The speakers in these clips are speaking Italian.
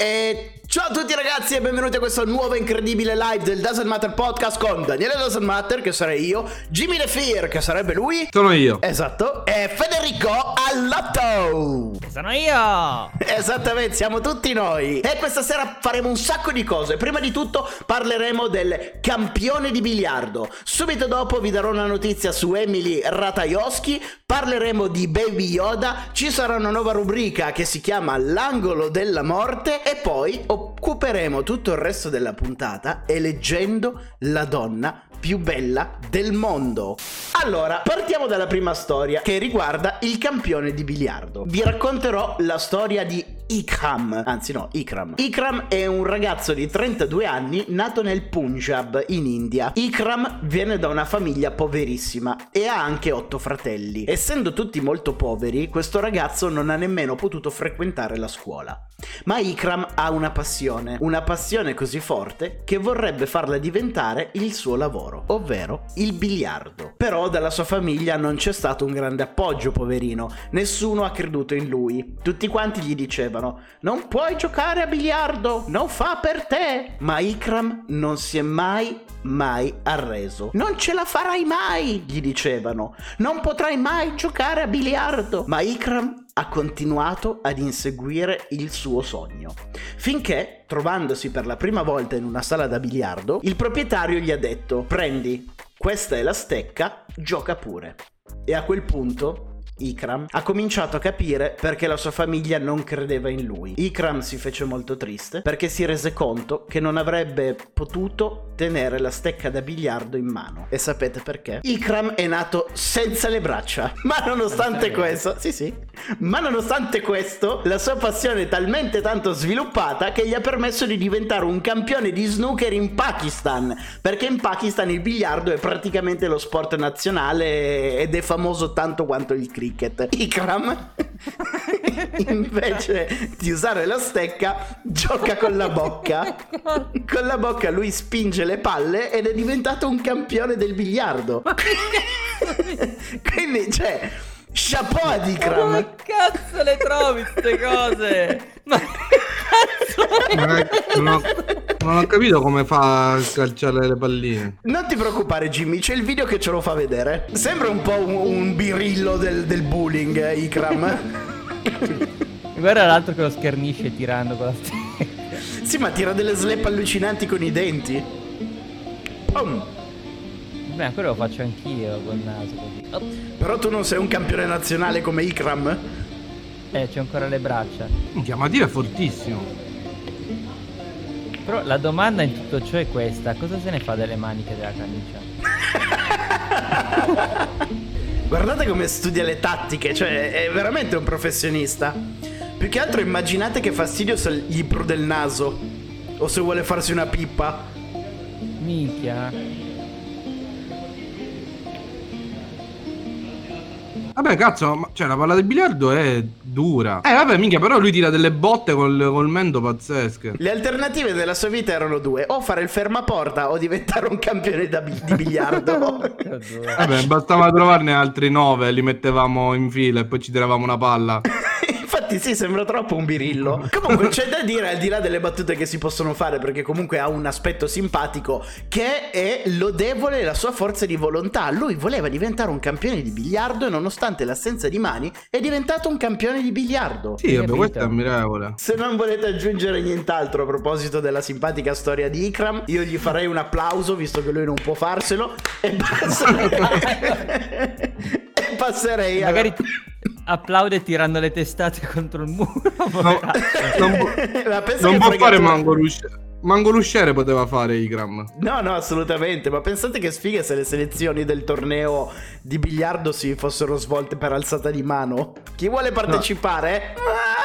E ciao a tutti ragazzi e benvenuti a questo nuovo incredibile live del Doesn't Matter Podcast con Daniele Doesn't Matter, che sarei io, Jimmy The Fear, che sarebbe lui. Sono io. Esatto. E Federico Allotto. Che sono io. Esattamente, siamo tutti noi. E questa sera faremo un sacco di cose. Prima di tutto parleremo del campione di biliardo. Subito dopo vi darò una notizia su Emily Ratajowski. Parleremo di Baby Yoda. Ci sarà una nuova rubrica che si chiama L'angolo della morte. E poi occuperemo tutto il resto della puntata eleggendo la donna più bella del mondo. Allora, partiamo dalla prima storia che riguarda il campione di biliardo. Vi racconterò la storia di Ikram, anzi no, Ikram. Ikram è un ragazzo di 32 anni nato nel Punjab, in India. Ikram viene da una famiglia poverissima e ha anche otto fratelli. Essendo tutti molto poveri, questo ragazzo non ha nemmeno potuto frequentare la scuola. Ma Ikram ha una passione, una passione così forte che vorrebbe farla diventare il suo lavoro, ovvero il biliardo. Però dalla sua famiglia non c'è stato un grande appoggio, poverino, nessuno ha creduto in lui. Tutti quanti gli dicevano non puoi giocare a biliardo, non fa per te. Ma Ikram non si è mai mai arreso. Non ce la farai mai, gli dicevano. Non potrai mai giocare a biliardo. Ma Ikram ha continuato ad inseguire il suo sogno. Finché, trovandosi per la prima volta in una sala da biliardo, il proprietario gli ha detto: Prendi, questa è la stecca, gioca pure. E a quel punto Ikram, ha cominciato a capire perché la sua famiglia non credeva in lui. Ikram si fece molto triste perché si rese conto che non avrebbe potuto tenere la stecca da biliardo in mano. E sapete perché? Ikram è nato senza le braccia. Ma nonostante questo, sì sì, ma nonostante questo, la sua passione è talmente tanto sviluppata che gli ha permesso di diventare un campione di snooker in Pakistan. Perché in Pakistan il biliardo è praticamente lo sport nazionale ed è famoso tanto quanto il cricket cricket. Ikram invece di usare la stecca gioca con la bocca. Con la bocca lui spinge le palle ed è diventato un campione del biliardo. Quindi, cioè, chapeau ad Ikram. Ma cazzo le trovi queste cose? Ma cazzo non, è, non, ho, capito come fa a calciare le palline. Non ti preoccupare, Jimmy, c'è il video che ce lo fa vedere. Sembra un po' un, un birillo del, del bullying, eh, Ikram. Guarda l'altro che lo schernisce tirando con la stecca. Sì, ma tira delle slap allucinanti con i denti. Pum. Beh, quello lo faccio anch'io col naso così. Oh. Però tu non sei un campione nazionale come Ikram? Eh, c'ho ancora le braccia. Minchia, ma è fortissimo. Però la domanda in tutto ciò è questa: cosa se ne fa delle maniche della camicia? Guardate come studia le tattiche, cioè è veramente un professionista. Più che altro immaginate che fastidio se gli prude il naso. O se vuole farsi una pippa. Minchia. Vabbè, cazzo, cioè la palla del biliardo è dura. Eh, vabbè, minchia, però lui tira delle botte col, col mento pazzesche. Le alternative della sua vita erano due: o fare il fermaporta o diventare un campione bi- di biliardo. vabbè, bastava trovarne altri nove, li mettevamo in fila e poi ci tiravamo una palla. Infatti, sì, sembra troppo un birillo. Comunque, c'è da dire al di là delle battute che si possono fare, perché comunque ha un aspetto simpatico, che è lodevole la sua forza di volontà. Lui voleva diventare un campione di biliardo e, nonostante l'assenza di mani, è diventato un campione di biliardo. Sì, vabbè, questo è ammirevole. Se non volete aggiungere nient'alro a proposito della simpatica storia di Ikram, io gli farei un applauso, visto che lui non può farselo, e basta. passerei Magari. Applaude tirando le testate contro il muro. No, non, può, non può fare mango rusciere. Mango Lusciere poteva fare Igram. No, no, assolutamente. Ma pensate che sfiga se le selezioni del torneo di biliardo si fossero svolte per alzata di mano. Chi vuole partecipare? No.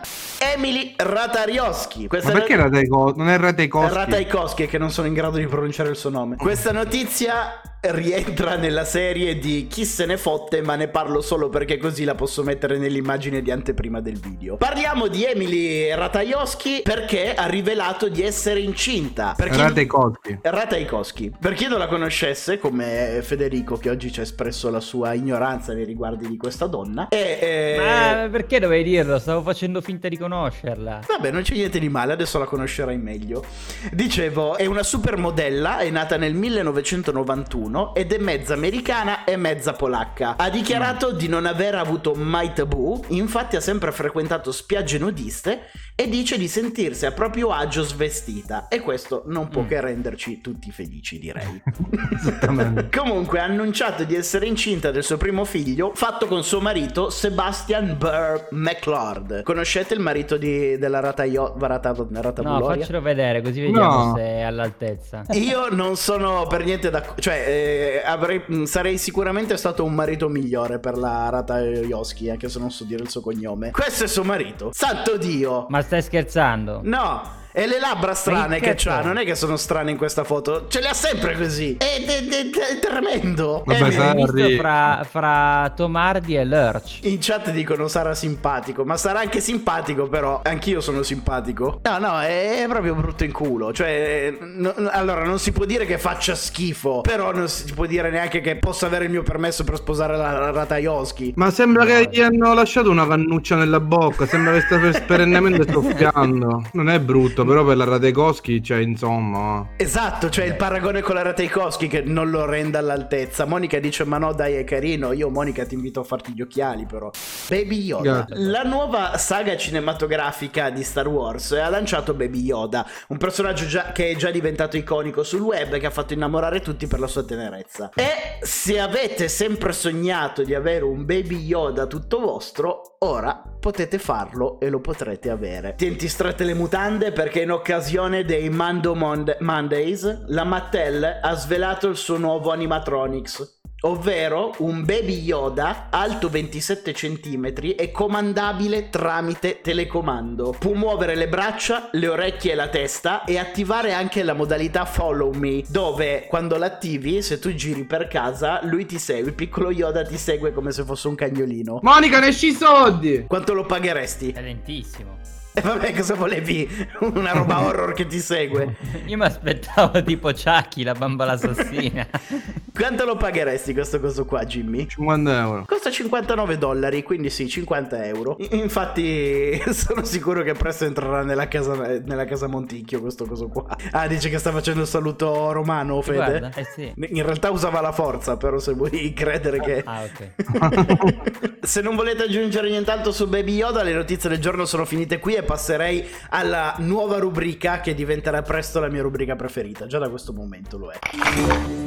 Emily Ratarioschi. Questa Ma perché no... Ratajko... non è Ratajkowski? Ratajkowski che non sono in grado di pronunciare il suo nome. Questa notizia rientra nella serie di chi se ne fotte, ma ne parlo solo perché così la posso mettere nell'immagine di anteprima del video. Parliamo di Emily Ratajowski perché ha rivelato di essere incinta. Per chi- Ratajkowski. Ratajkowski. Per chi non la conoscesse, come Federico che oggi ci ha espresso la sua ignoranza nei riguardi di questa donna, è... eh, Ma perché dovevi dirlo? Stavo facendo finta di conoscerla. Vabbè, non c'è niente di male, adesso la conoscerai meglio. Dicevo, è una supermodella, è nata nel 1991 ed è mezza americana e mezza polacca. Ha dichiarato di non aver avuto mai tabù, infatti ha sempre frequentato spiagge nudiste e dice di sentirsi a proprio agio svestita. E questo non può Mm. che renderci tutti felici, direi. Esattamente. Comunque ha annunciato di essere incinta del suo primo figlio, fatto con suo marito Sebastian Burr McLeod. Conoscete il marito di, della Rataio, Rata, No, Ratabuloria? faccelo vedere così vediamo No. se è all'altezza. Io non sono per niente d'accordo, cioè eh, avrei- mh, sarei sicuramente stato un marito migliore per la Ratajowski, anche se non so dire il suo cognome. Questo è suo marito, santo Dio! Ma stai scherzando? No, e le labbra strane che c'ha, non è che sono strane in questa foto, ce le ha sempre così. È, è- è- è tremendo. Vabbè, È- visto fra, fra Tom Hardy e Lurch? In chat dicono sarà simpatico, ma sarà anche simpatico, però anch'io sono simpatico. No, no, è, è proprio brutto in culo. Cioè, no- no- allora non si può dire che faccia schifo, però non si può dire neanche che possa avere il mio permesso per sposare la, la Ratajowski. Ma sembra che gli hanno lasciato una cannuccia nella bocca, sembra che sta per- perennemente soffiando. Non è brutto, però per la Ratajkowski, cioè, insomma... Esatto, cioè il paragone con la Ratajkowski che non lo rende all'altezza. Monica dice: Ma no, dai, è carino. Io, Monica, ti invito a farti gli occhiali, però. Baby Yoda. Grazie. La nuova saga cinematografica di Star Wars ha lanciato Baby Yoda, un personaggio già- che è già diventato iconico sul web e che ha fatto innamorare tutti per la sua tenerezza. E se avete sempre sognato di avere un Baby Yoda tutto vostro, ora potete farlo e lo potrete avere. Tienti strette le mutande perché in occasione dei Mando Mond- Mondays la Mattel ha svelato il suo nuovo animatronics. Ovvero un baby Yoda alto 27 cm e comandabile tramite telecomando. Può muovere le braccia, le orecchie e la testa e attivare anche la modalità Follow Me, dove quando l'attivi, se tu giri per casa, lui ti segue. Il piccolo Yoda ti segue come se fosse un cagnolino. Monica, ne esci i soldi! Quanto lo pagheresti? È lentissimo. E vabbè, cosa volevi? Una roba horror che ti segue. Io mi aspettavo tipo Chucky, la bambola assassina. Quanto lo pagheresti questo coso qua, Jimmy? 50 euro. Costa 59 dollari, quindi sì, 50 euro. Infatti, sono sicuro che presto entrerà nella casa, nella casa Monticchio questo coso qua. Ah, dice che sta facendo il saluto romano, Fede? Guarda, eh sì. In realtà usava la forza, però se vuoi credere che... Ah, ok. Se non volete aggiungere nient'altro su Baby Yoda, le notizie del giorno sono finite qui e passerei alla nuova rubrica che diventerà presto la mia rubrica preferita. Già da questo momento lo è.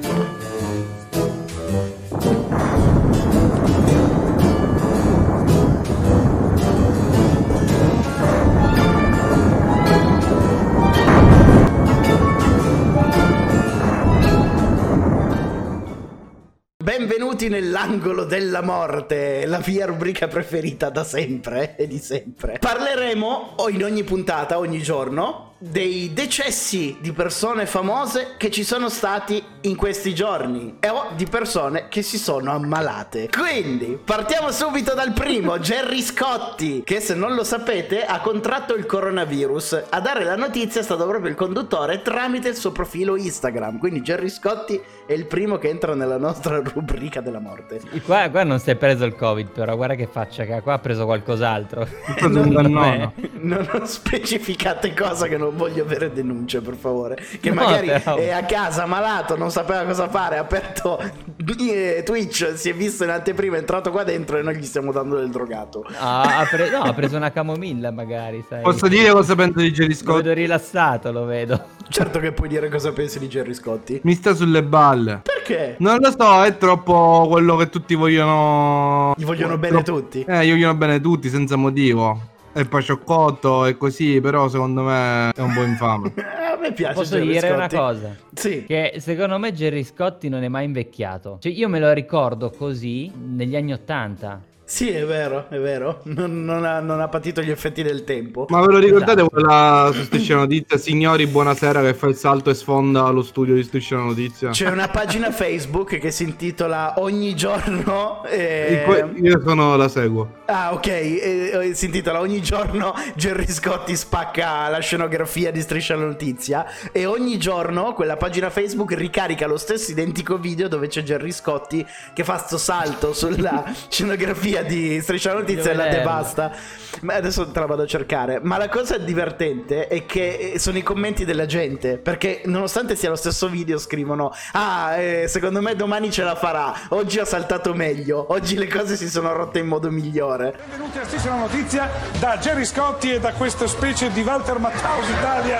Benvenuti nell'angolo della morte, la mia rubrica preferita da sempre e di sempre. Parleremo o in ogni puntata, ogni giorno, dei decessi di persone famose che ci sono stati in questi giorni e o di persone che si sono ammalate. Quindi, partiamo subito dal primo, Jerry Scotti, che se non lo sapete ha contratto il coronavirus. A dare la notizia è stato proprio il conduttore tramite il suo profilo Instagram. Quindi Jerry Scotti è il primo che entra nella nostra rubrica della morte. Qua, qua non si è preso il covid, però guarda che faccia che ha. Qua ha preso qualcos'altro. un Secondo cannone. me. Non ho specificate cosa che non voglio avere denunce, per favore. Che No, magari però- è a casa, malato, non sapeva cosa fare, ha aperto Twitch, si è visto in anteprima, è entrato qua dentro e noi gli stiamo dando del drogato. Ah, ha, pre- no, ha preso una camomilla magari, sai. Posso dire cosa penso di Jerry Lo Scott? vedo rilassato, lo vedo. Certo che puoi dire cosa pensi di Jerry Scotti. Mi sta sulle balle. Perché? Non lo so, è troppo quello che tutti vogliono. Gli vogliono bene Troppo- tutti. Eh, gli vogliono bene tutti senza motivo. È paciocotto e così, però secondo me è un po' infame. A me piace Posso Jerry dire una Scotti. cosa? Sì. Che secondo me Jerry Scotti non è mai invecchiato. Cioè, io me lo ricordo così negli anni Ottanta. Sì, è vero, è vero. Non, non ha, non ha patito gli effetti del tempo. Ma ve lo ricordate Esatto. quella su Striscia Notizia? Signori, buonasera, che fa il salto e sfonda lo studio di Striscia Notizia? C'è una pagina Facebook che si intitola Ogni giorno. eh, Di que- Io sono la seguo. Ah, ok. eh, eh, si intitola Ogni giorno Gerry Scotti spacca la scenografia di Striscia Notizia. E ogni giorno quella pagina Facebook ricarica lo stesso identico video dove c'è Gerry Scotti che fa sto salto sulla scenografia di Striscia la Notizia e la devasta. Ma adesso te la vado a cercare. Ma la cosa divertente è che eh, sono i commenti della gente. Perché nonostante sia lo stesso video, scrivono: Ah, eh, secondo me domani ce la farà. Oggi ha saltato meglio. Oggi le cose si sono rotte in modo migliore. Benvenuti a Striscia la Notizia da Gerry Scotti e da questa specie di Walter Matthaus Italia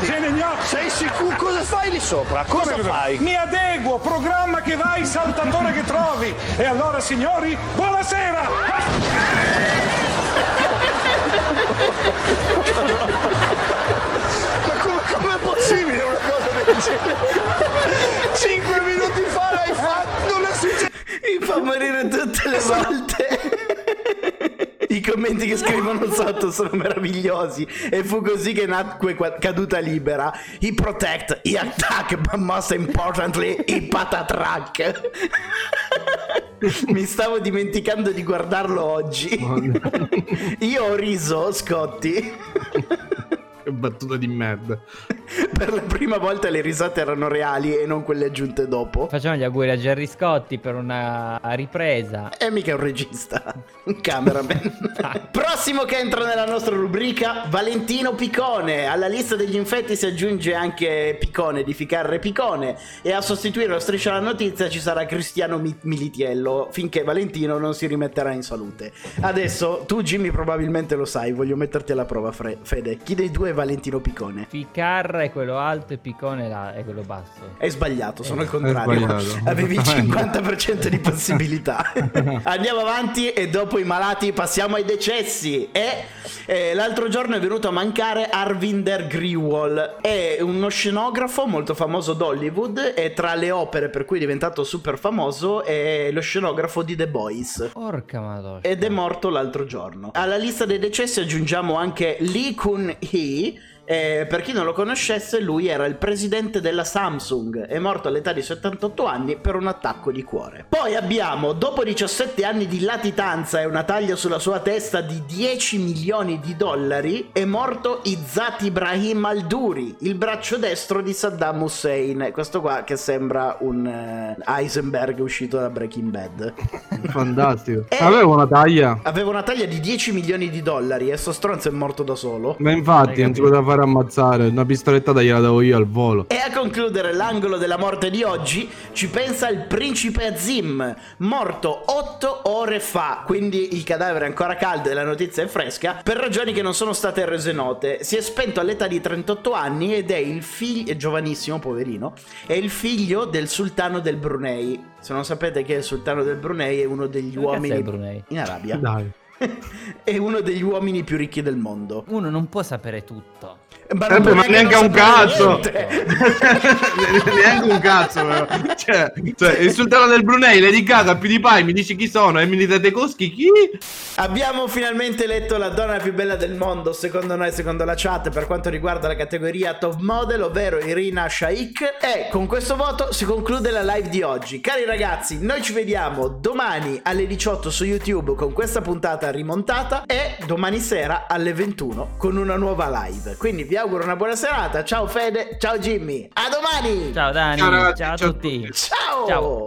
Gene Gnocchi. Sei sicuro? Cosa fai lì sopra? Cosa Come- fai? Mi adeguo, programma che vai, saltatore che trovi. E allora signori, buonasera! Ma come, com'è possibile una cosa del genere? Cinque minuti fa l'hai fatto, non è successo. Mi fa morire tutte le volte. I commenti che scrivono sotto sono meravigliosi. E fu così che nacque Caduta Libera. He protect, he attack, but most importantly, he patatrack. Mi stavo dimenticando di guardarlo oggi. Io ho riso, Scotti. Che battuta di merda. Per la prima volta le risate erano reali e non quelle aggiunte dopo. Facciamo gli auguri a Gerry Scotti per una ripresa. È mica un regista, un cameraman. Prossimo che entra nella nostra rubrica, Valentino Picone. Alla lista degli infetti si aggiunge anche Picone di Ficarre Picone. E a sostituire lo striscia la notizia ci sarà Cristiano Mi- Militiello, finché Valentino non si rimetterà in salute. Adesso, tu Jimmy probabilmente lo sai, voglio metterti alla prova, Fre- Fede. Chi dei due è Valentino Picone? È quello alto e Picone là- è quello basso. È sbagliato, sono Eh, il contrario. Avevi il 50% di possibilità. Andiamo avanti e dopo i malati passiamo ai decessi. E eh, l'altro giorno è venuto a mancare Arvinder Grewal. È uno scenografo molto famoso d'Hollywood e tra le opere per cui è diventato super famoso è lo scenografo di The Boys. Porca madonna. Ed è morto l'altro giorno. Alla lista dei decessi aggiungiamo anche Lee Kun-hee. Eh, per chi non lo conoscesse, lui era il presidente della Samsung. È morto all'età di 78 anni per un attacco di cuore. Poi abbiamo, dopo 17 anni di latitanza e una taglia sulla sua testa di 10 milioni di dollari, è morto Izzat Ibrahim Al-Duri, il braccio destro di Saddam Hussein. Questo qua che sembra un eh, Heisenberg uscito da Breaking Bad. Fantastico. Eh. Avevo una taglia. Aveva una taglia di 10 milioni di dollari e sto stronzo è morto da solo. Ma infatti non si capito. poteva fare ammazzare. Una pistolettata gliela davo io al volo. E a concludere l'angolo della morte di oggi ci pensa il principe Azim, morto 8 ore fa, quindi il cadavere è ancora caldo e la notizia è fresca, per ragioni che non sono state rese note. Si è spento all'età di 38 anni ed è il figlio, è giovanissimo, poverino, è il figlio del sultano del Brunei. Se non sapete che il sultano del Brunei è uno degli è uomini... Brunei? In Arabia. Dai. è uno degli uomini più ricchi del mondo. Uno non può sapere tutto. Ma, Eh, ma neanche un cazzo. Neanche un cazzo, però. Cioè, cioè, il sultano del Brunei, Lady Gaga, PewDiePie, mi dici chi sono? Emily Tedeschi, chi? Abbiamo finalmente letto la donna più bella del mondo, secondo noi, secondo la chat, per quanto riguarda la categoria top model, ovvero Irina Shaikh. E con questo voto si conclude la live di oggi. Cari ragazzi, noi ci vediamo domani alle 18 su YouTube con questa puntata rimontata e domani sera alle 21 con una nuova live. Quindi vi auguro una buona serata. Ciao Fede, ciao Jimmy. A domani. Ciao Dani, Ciao, ragazzi, ciao a ciao a tutti. Ciao. Ciao.